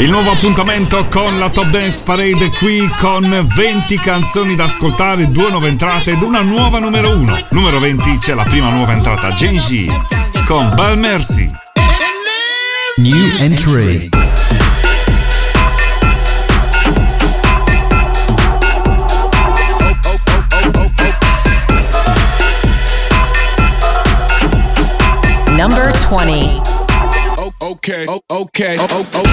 Il nuovo appuntamento con la Top Dance Parade qui con 20 canzoni da ascoltare, due nuove entrate ed una nuova numero 1. Numero 20 c'è la prima nuova entrata, Genji con Bal Mercy. New entry. Number 20. okay, okay, okay.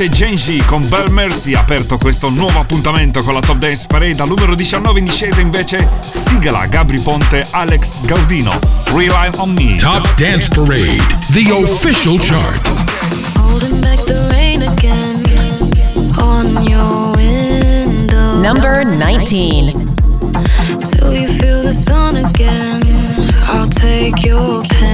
Nuove entrate Genji con Bell Mercy ha aperto questo nuovo appuntamento con la Top Dance Parade. Al numero 19 in discesa invece Sigala, Gabri Ponte, Alex Gaudino. Rely on Me. Top Dance Parade the official chart. Number 19 Till you feel the sun again. I'll take your pain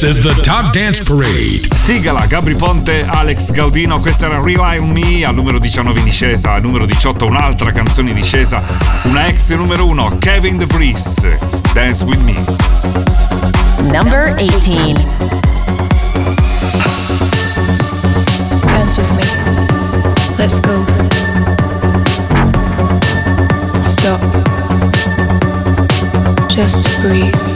This is the Top Dance Parade. Sigala, Gabri Ponte, Alex Gaudino, questa era Rely on Me, al numero 19 in discesa, al numero 18 un'altra canzone in discesa, una ex numero 1, Kevin De Vries, Dance With Me. Number 18. Dance with me. Let's go. Stop. Just breathe.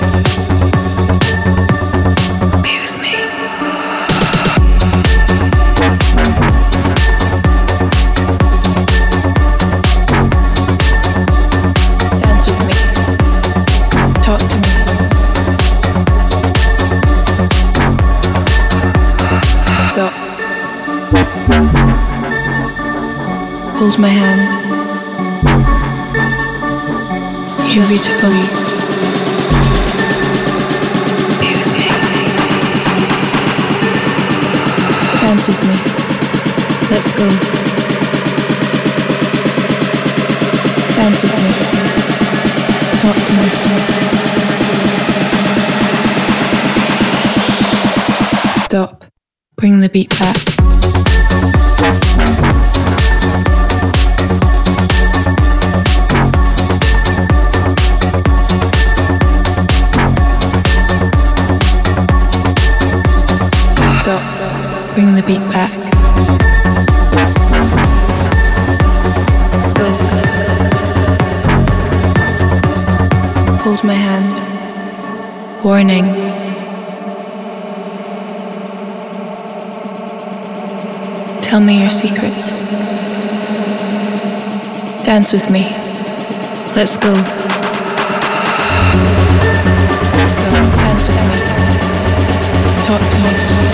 Hold my hand. You reach for me. Dance with me. Let's go. Dance with me. Talk to me. Stop. Bring the beat back. Beat back. Hold my hand. Warning. Tell me your secrets. Dance with me. Let's go. Let's go. Dance with me. Talk to me.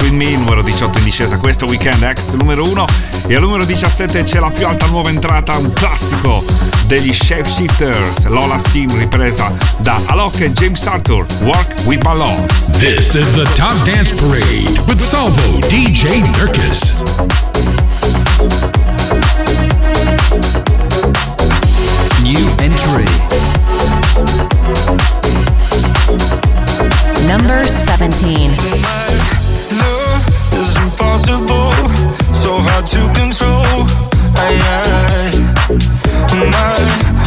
With Me, numero 18 in discesa questo weekend, ex numero 1 e al numero 17 c'è la più alta nuova entrata, un classico degli Shapeshifters, Lola Steam ripresa da Alok e James Arthur, Work With My Love. This is the Top Dance Parade with Salvo DJ Nurkis. New entry. Number 17. Is impossible, so hard to control. I, I, my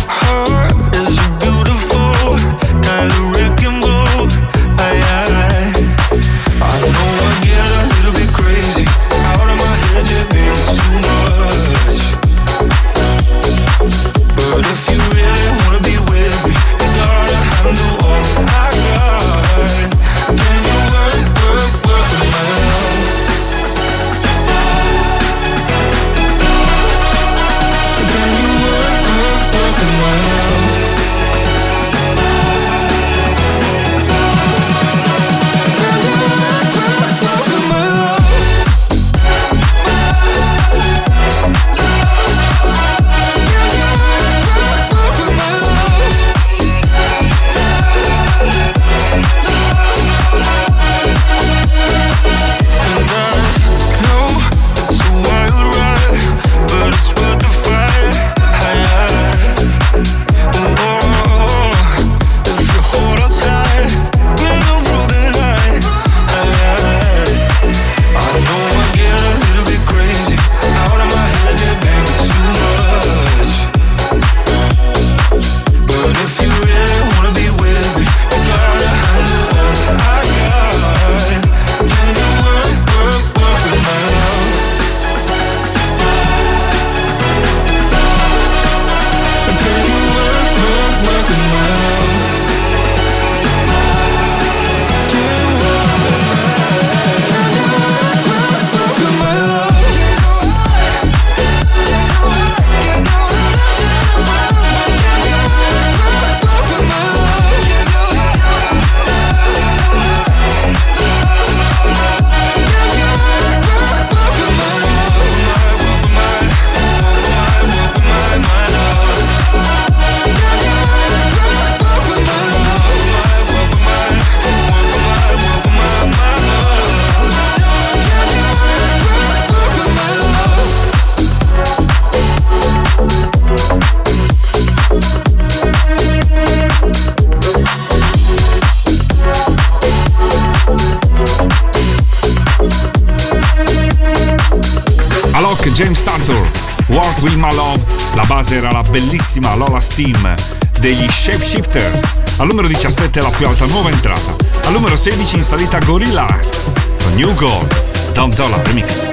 bellissima Lola Steam degli Shapeshifters. Al numero 17 la più alta nuova entrata. Al numero 16 in salita Gorillaz con New Gold, Dom Dollar Remix.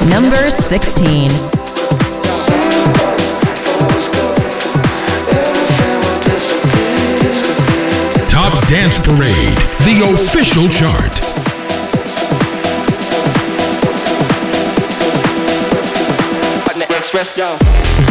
Number 16. Top Dance Parade, the official chart. express, y'all.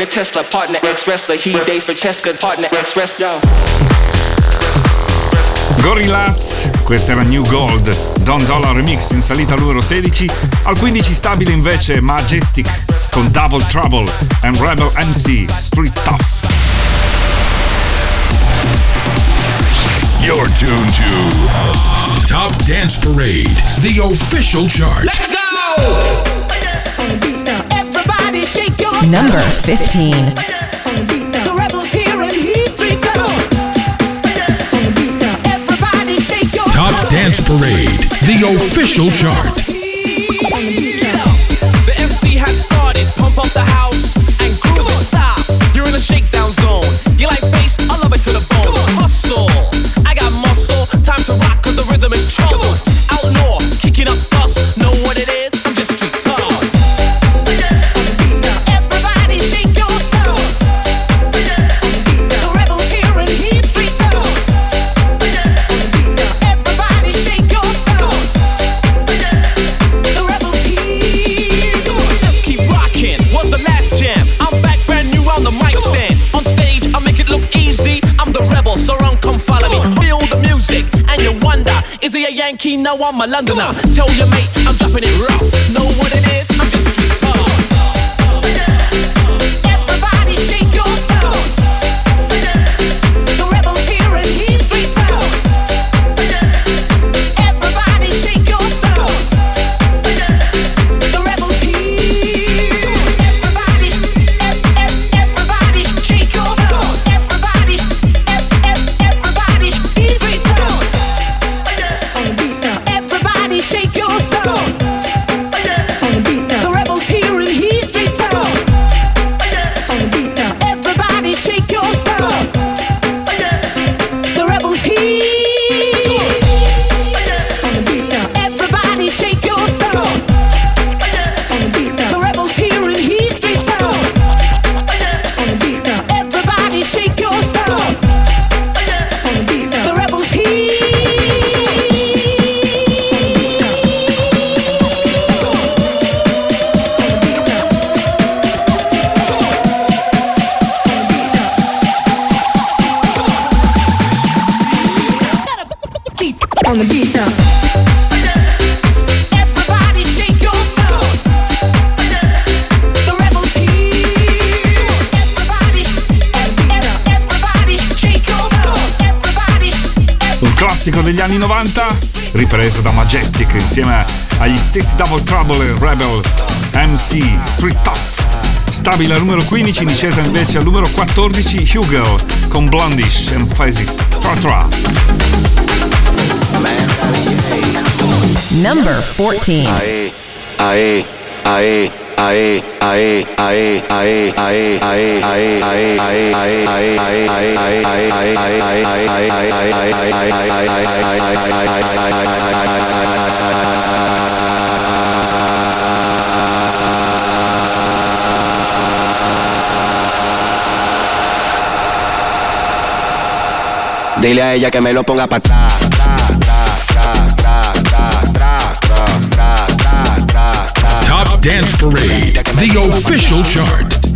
To the Tesla, partner ex wrestler. He Dave Francesca, partner ex wrestler. Gorillaz, questa era New Gold, Don Dollar Remix in salita al numero 16, al 15 stabile invece Majestic con Double Trouble and Rebel MC Street Tough. You're tuned to Top Dance Parade, the official chart. Everybody shake your Number 15. The rebels here in Heat Street Everybody shake your Top Dance Parade, the official chart. The MC has started, pump up the house and groove it. Stop, you're in a shakedown zone. You like bass? I love it to the he a Yankee? No, I'm a Londoner. Tell your mate, I'm dropping it rough. Know what it stessi Double Trouble e Rebel MC Street Tough. Stabile al numero 15, in discesa invece al numero 14 Hugo con Blondish Emphasis Tra Tra. Number 14. Ahí, ahí, ahí, ahí, ahí, ahí, ahí, ahí, ahí, ahí, ahí, ahí, ahí, ahí, ahí, ahí, ahí, ahí, ahí, Dile a ella que me lo ponga para. Top Dance Parade, the official chart.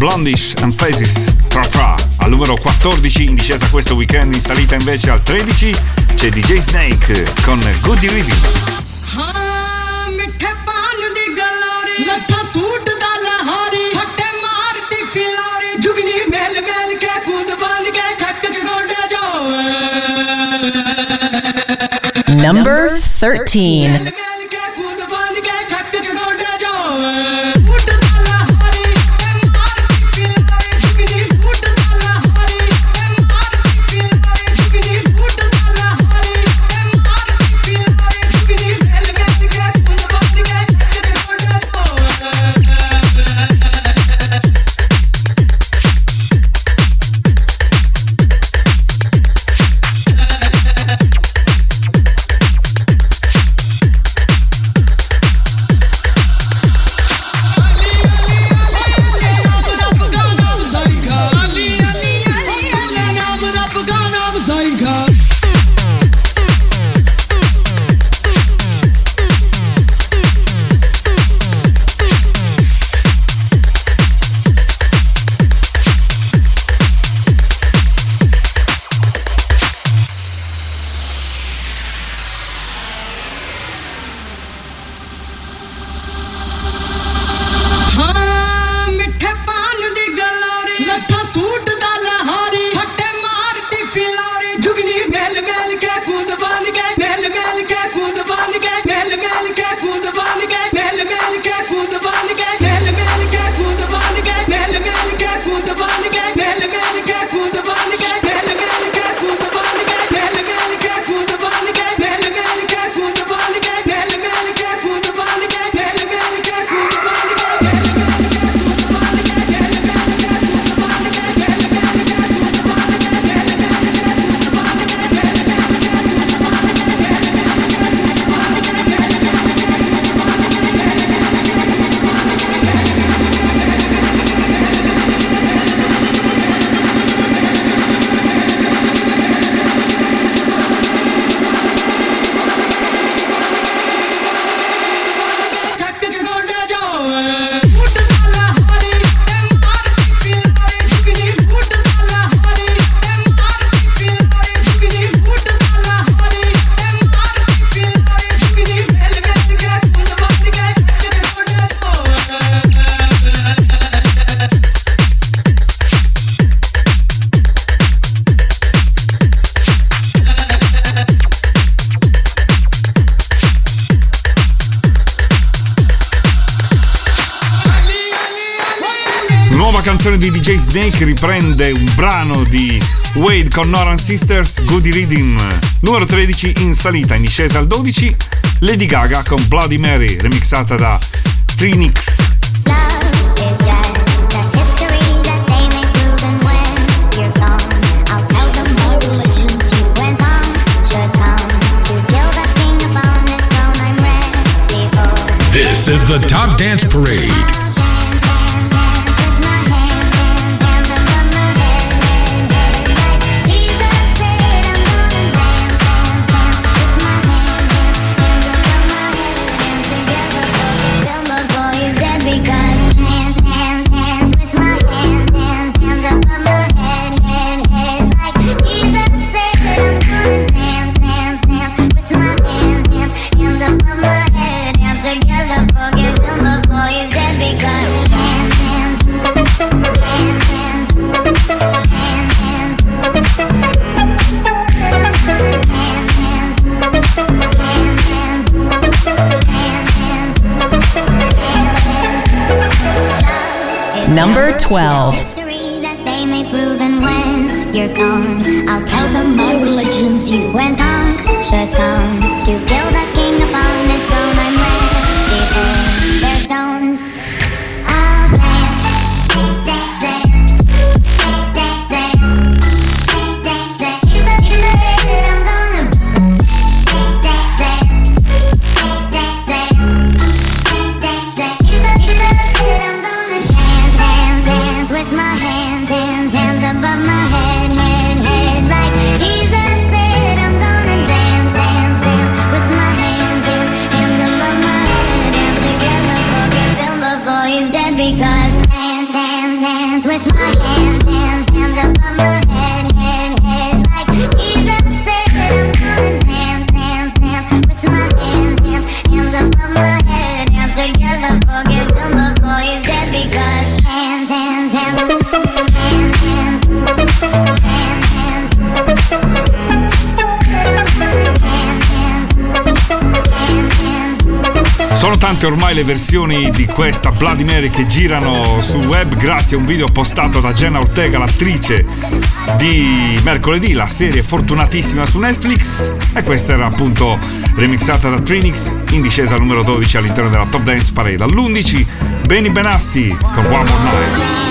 Blondish and Faces Tra Tra al numero 14 in discesa questo weekend, in salita invece al 13 c'è DJ Snake con Goody Rhythm. Number 13. Snake riprende un brano di Wade con Noran Sisters, Goody Reading, numero 13 in salita, in discesa al 12, Lady Gaga con Bloody Mary, remixata da Trinix. This is the Top Dance Parade. number 12. That they may prove, and when you're gone, I'll tell them my religion's you ormai le versioni di questa Bloody Mary che girano sul web grazie a un video postato da Jenna Ortega, l'attrice di mercoledì, la serie fortunatissima su Netflix e questa era appunto remixata da Trinix in discesa numero 12 all'interno della Top Dance Parade. All'11 Benny Benassi con One More Night.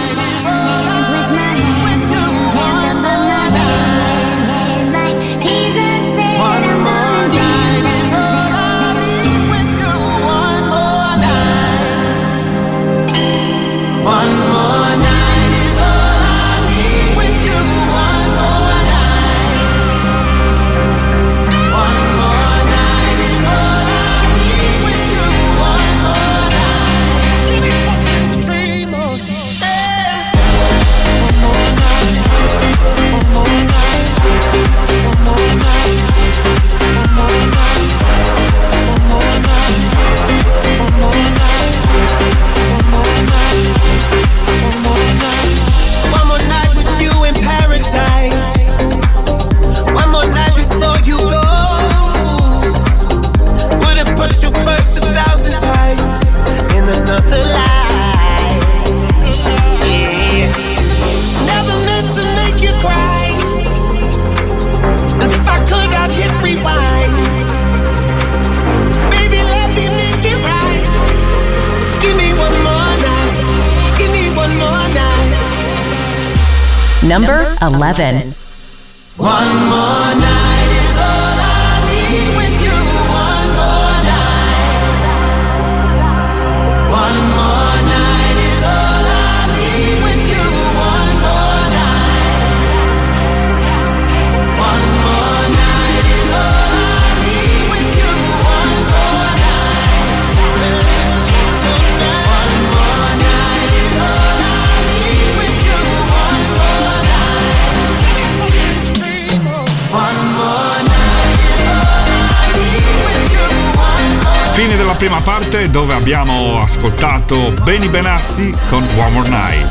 ascoltato Benny Benassi con One More Night.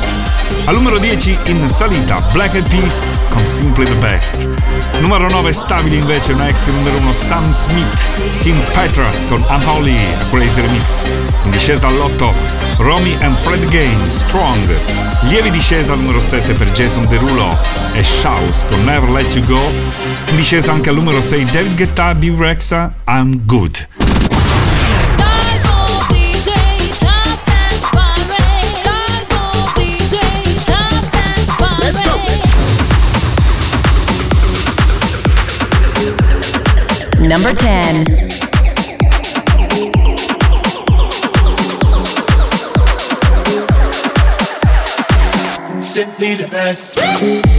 Al numero 10 in salita Black and Peace con Simply the Best. Numero 9 stabile invece una ex numero 1 Sam Smith, King Petras con Unholy, Crazy Remix. In discesa all'8 Romy and Fred Gain, Strong. Lieve discesa al numero 7 per Jason Derulo e Shouse con Never Let You Go. In discesa anche al numero 6 David Guetta, B. Rexa, I'm Good. number 10. Simply the best.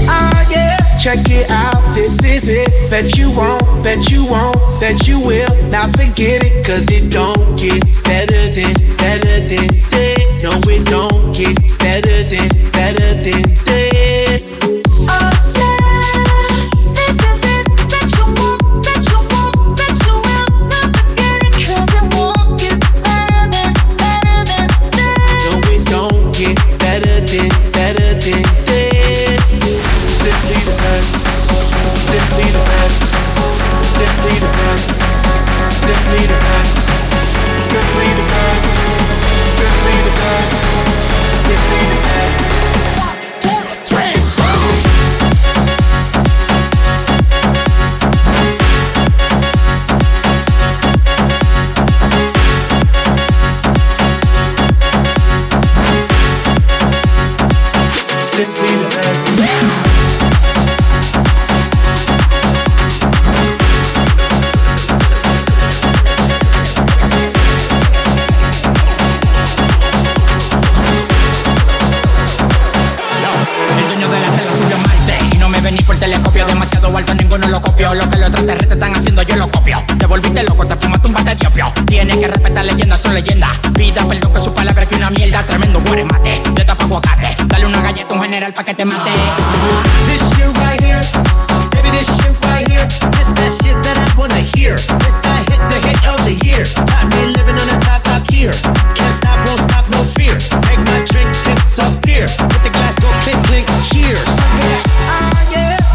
Ah, yeah. Check it out. This is it. Bet you won't, bet you won't, that you will. Now forget it, cause it don't get better than, better than this. No, it don't get better than, better than this. leader. Ninguno lo que los extraterrestres están haciendo yo lo copio Te volviste loco, te fumaste un bate de opio Tienes que respetar leyendas, son leyendas Pida perdón que su palabra es que una mierda Tremendo mate de tapa aguacate Dale una galleta a un general pa' que te mate This shit right here, baby, this shit right here. This that shit that I wanna hear. This that hit, the hit of the year. Got me living on a top top tier. Can't stop, won't stop, no fear. Make my drink disappear. Let the glass go clink clink. Cheers. Ah yeah,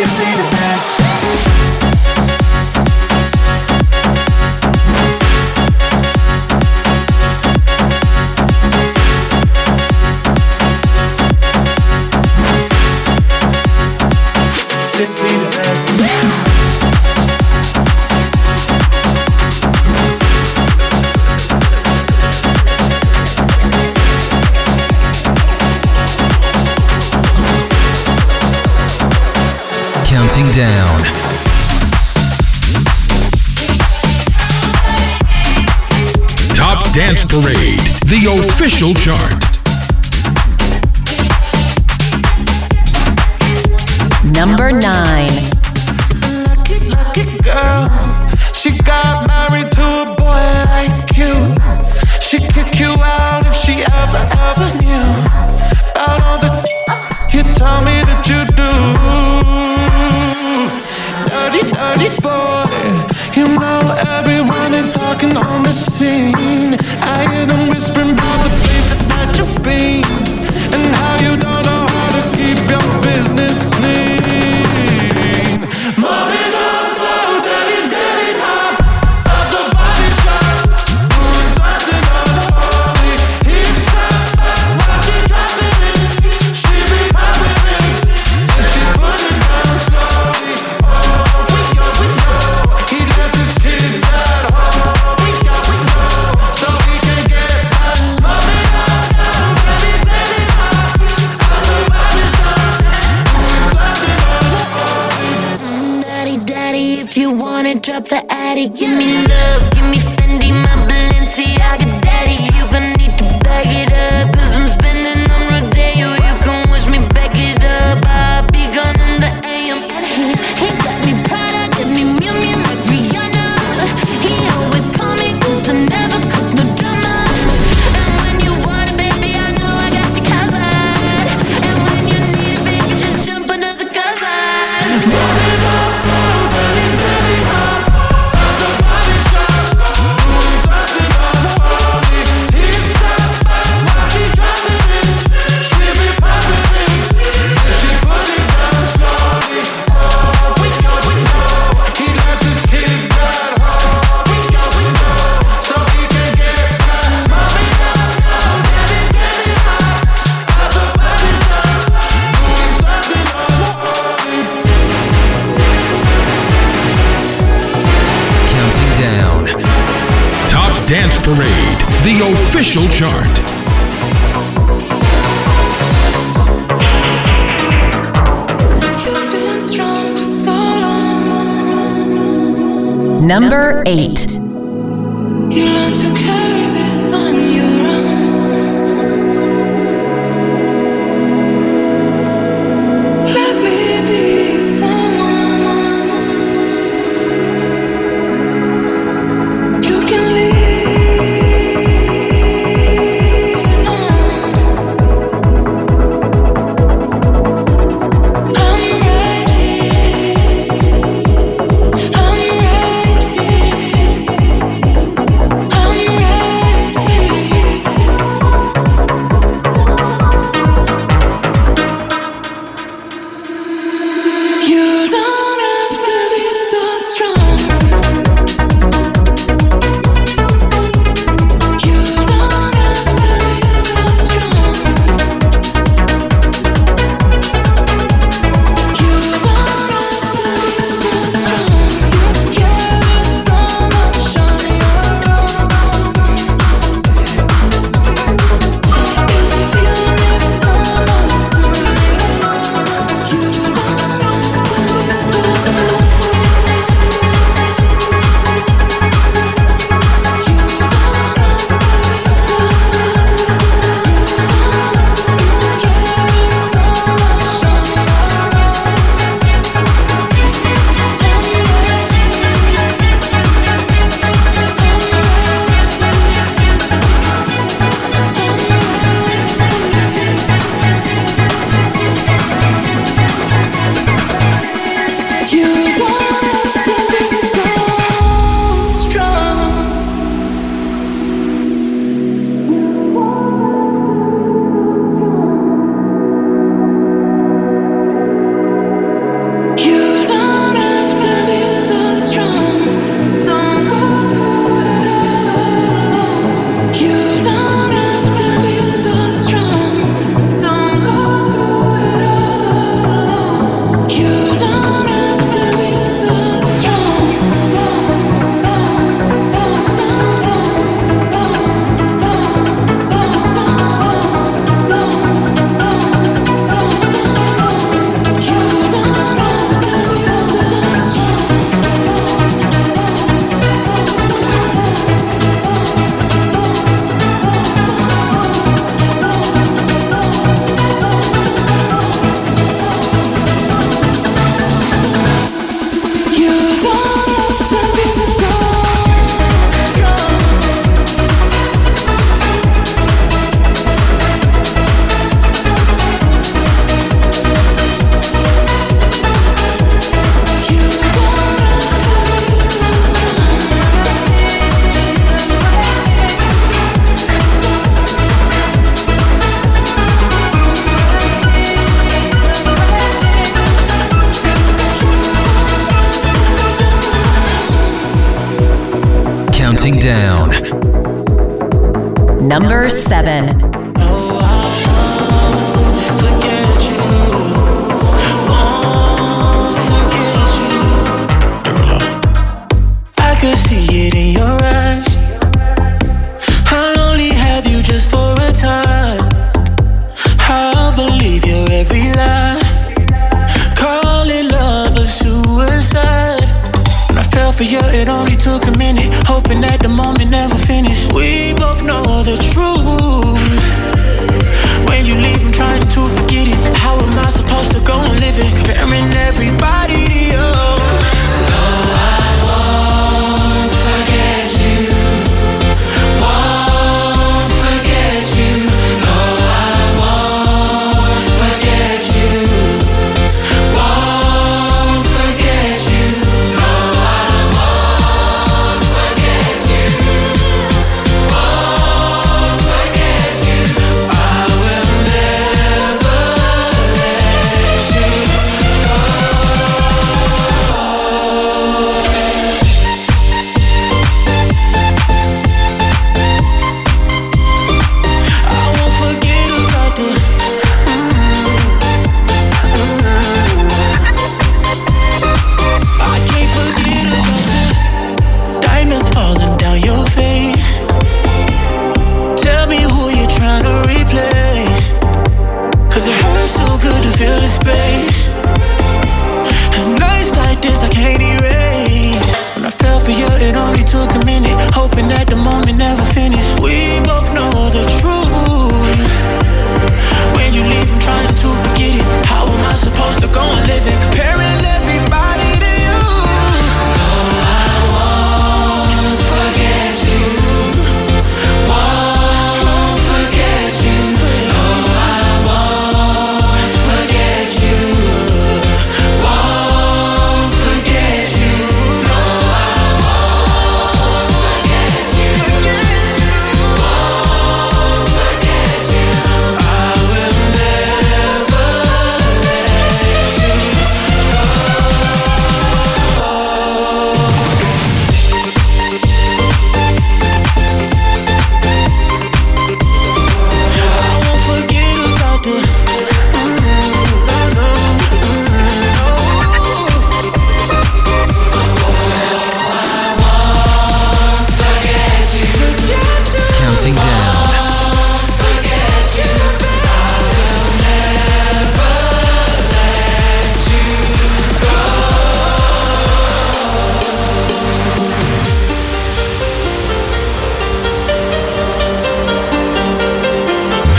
Simply Counting down. Top Dance Parade, the official chart. Number 9. Lucky girl, she got married to a boy like you. She'd kick you out if she ever, ever knew about all the you tell me that you do. I hear them whispering about the places that you've been Number 8.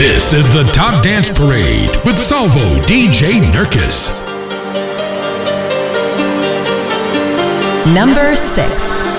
This is the Top Dance Parade with Salvo DJ Nurkis. Number 6.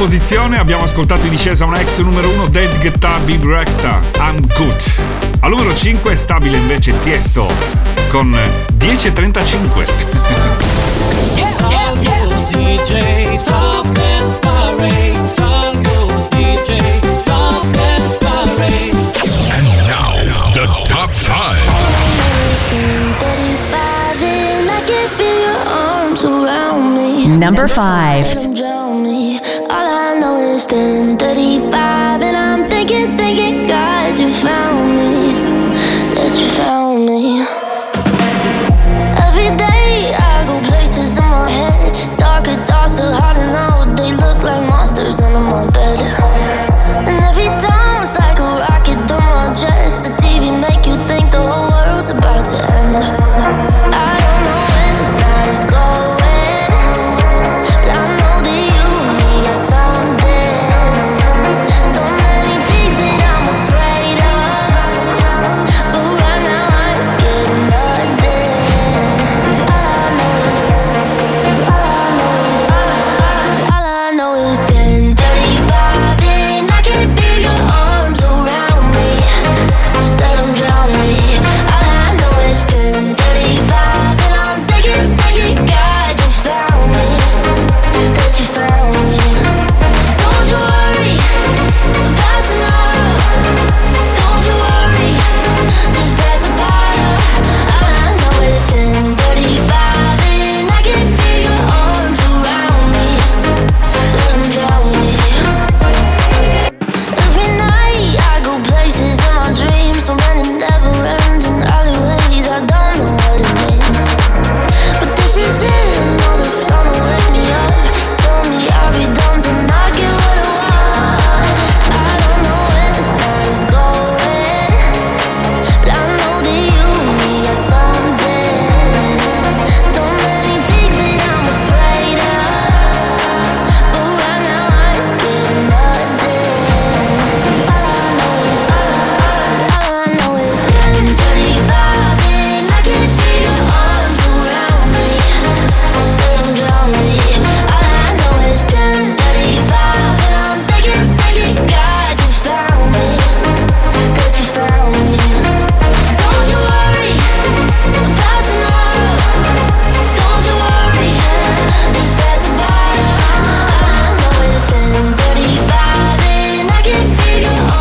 posizione abbiamo ascoltato in discesa una ex numero 1 Dead Guitar Big Rexa, I'm Good. Al numero 5 è stabile invece Tiesto con 10.35. Yeah, yeah, yeah. Number 5.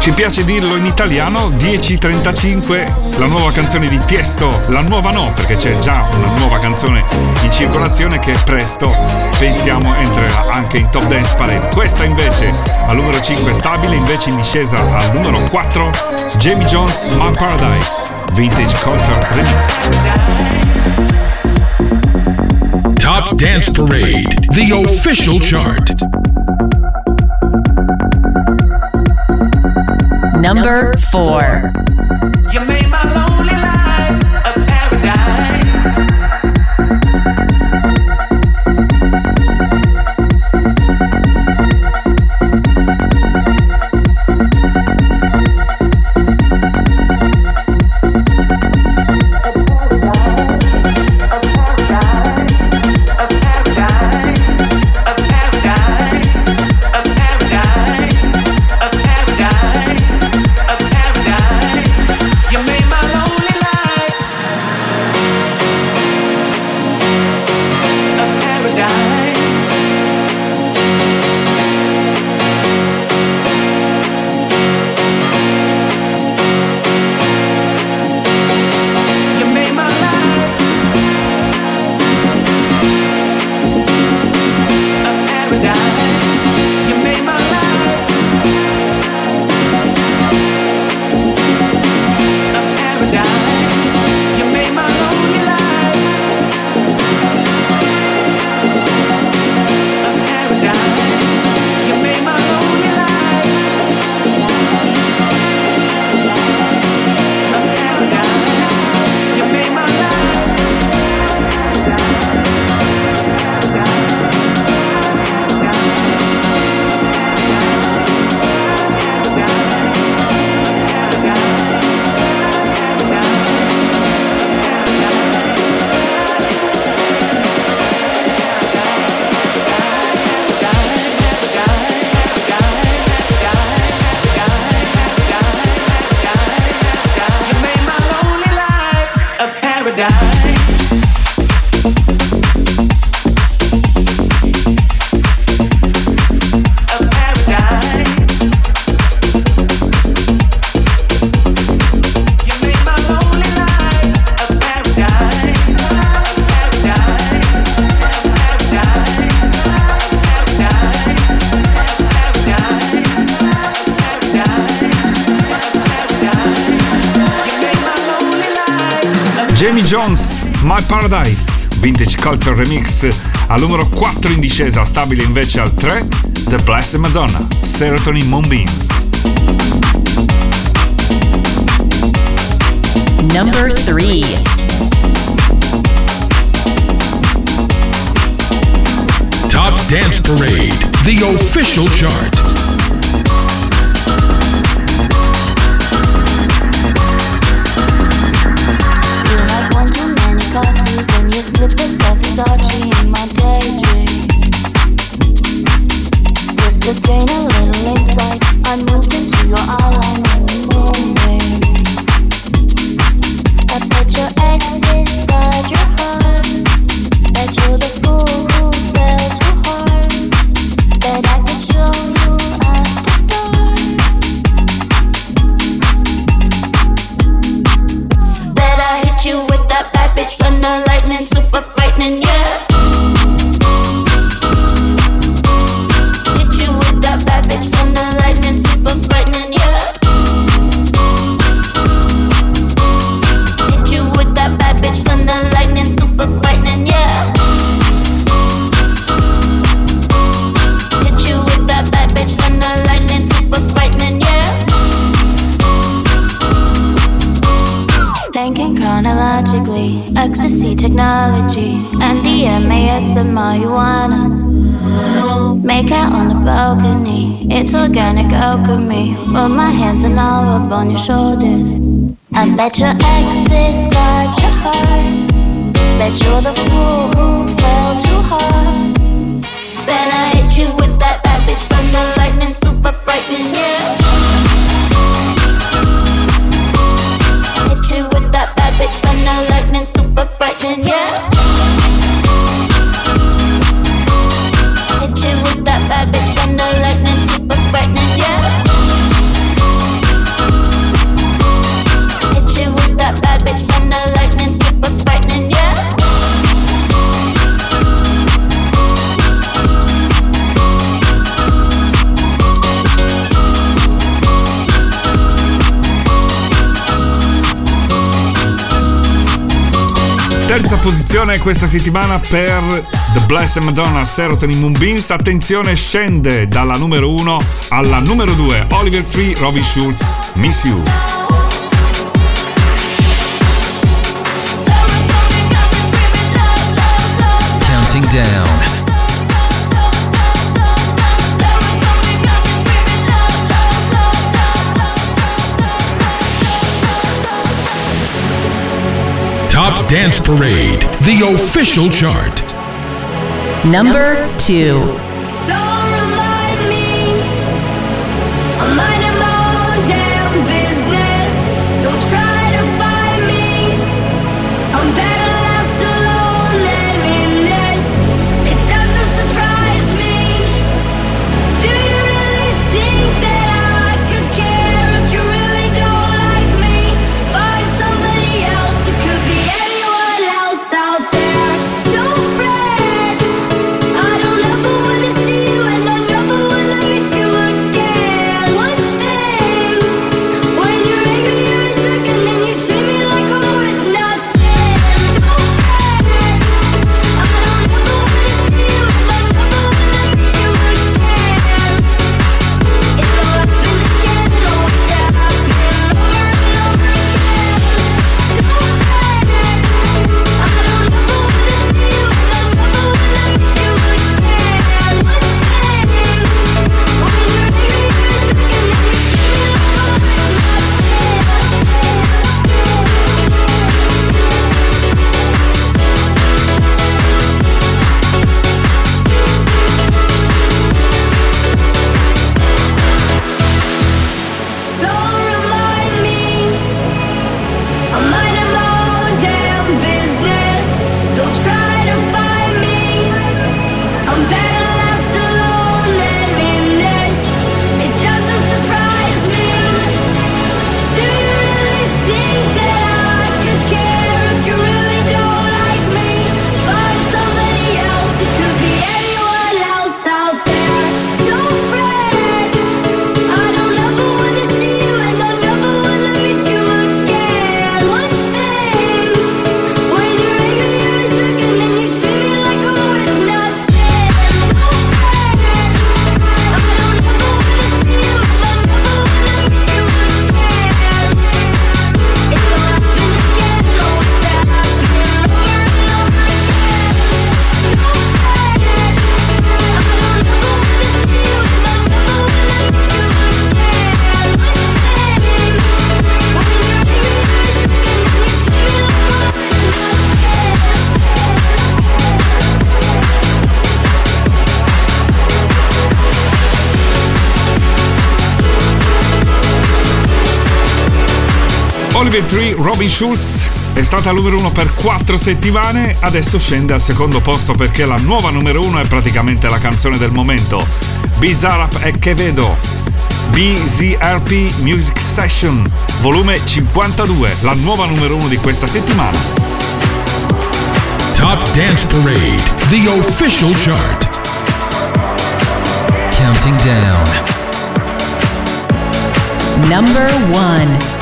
Ci piace dirlo in italiano, 10.35, la nuova canzone di Tiesto, la nuova no, perché c'è già una nuova canzone in circolazione che presto pensiamo entrerà anche in Top Dance Parade. Questa invece al numero 5 stabile, invece in discesa al numero 4, Jamie Jones, My Paradise, Vintage Culture Remix. Top Dance Parade, the official chart. number four. Culture Remix al numero 4 in discesa, stabile invece al 3, The Blessed Madonna, Serotonin Moonbeams. Number 3 Top Dance Parade, the official chart. Terza posizione questa settimana per The Blessed Madonna Serotonin Moonbeams. Attenzione, scende dalla numero 1 alla numero 2. Oliver Tree, Robbie Schultz, Miss You. Counting down. Top Dance Parade, the official chart. Number two. Robin Schultz è stata numero uno per quattro settimane, adesso scende al secondo posto perché la nuova numero uno è praticamente la canzone del momento. Bizarrap e Quevedo. BZRP Music Session, volume 52, la nuova numero uno di questa settimana. Top Dance Parade, the official chart. Counting down. Number one.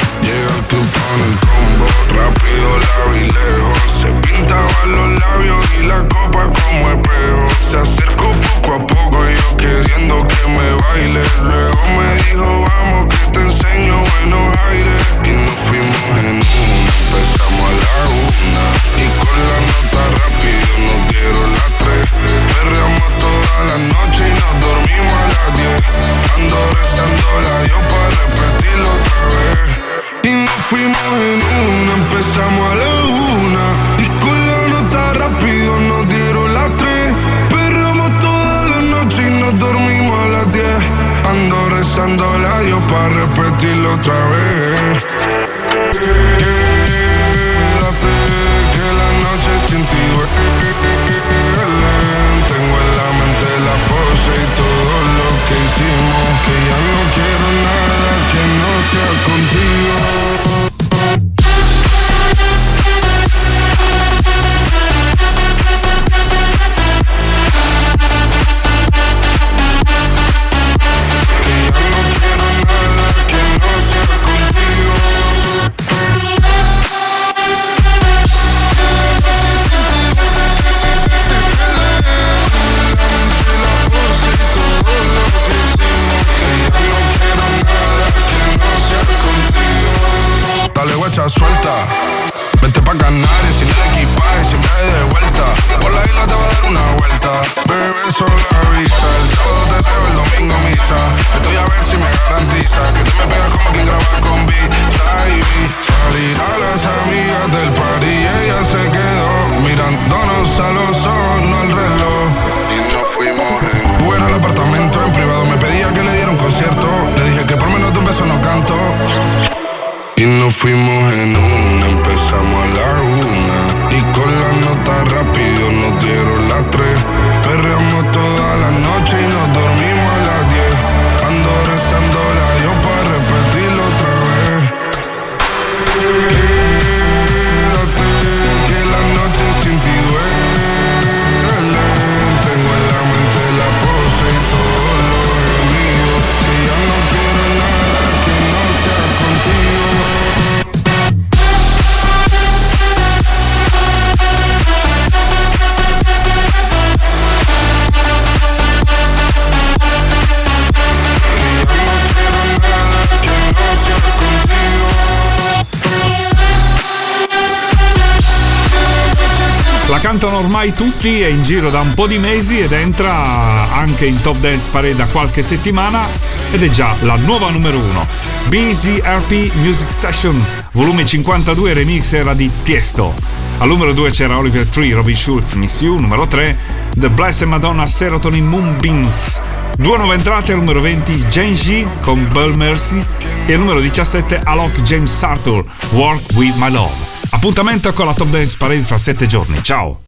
tú pones el combo, rápido, la y lejos. Se pintaban los labios y la copa como espejo. Se acercó poco a poco, yo queriendo que me baile. Luego me dijo, vamos, que te enseño buenos aires. Y nos fuimos en una, empezamos a la una. Y con la nota rápido nos dieron las tres. Perreamos toda la noche y nos dormimos a las diez. Ando rezando la Dios para repetirlo otra vez. Y nos fuimos en una, empezamos a la una. Y con la nota rápido nos dieron las tres. Perramos toda la noche y nos dormimos a las diez. Ando rezando a Dios para repetirlo otra vez. Quédate, que la noche sin ti. Tengo en la mente la pose y todo lo que hicimos. Que ya no quiero nada que no sea contigo. Ormai tutti, è in giro da un po' di mesi ed entra anche in Top Dance Parade da qualche settimana ed è già la nuova numero uno. Busy RP Music Session, volume 52, remix era di Tiesto. Al numero 2 c'era Oliver Tree, Robin Schulz, Miss You. Numero 3, The Blessed Madonna Serotonin Moonbeams. Due nuove entrate al numero 20, Genji con Bell Mercy e al numero 17, Alok James Sartor, Work With My Love. Appuntamento con la Top Dance Parade fra 7 giorni. Ciao!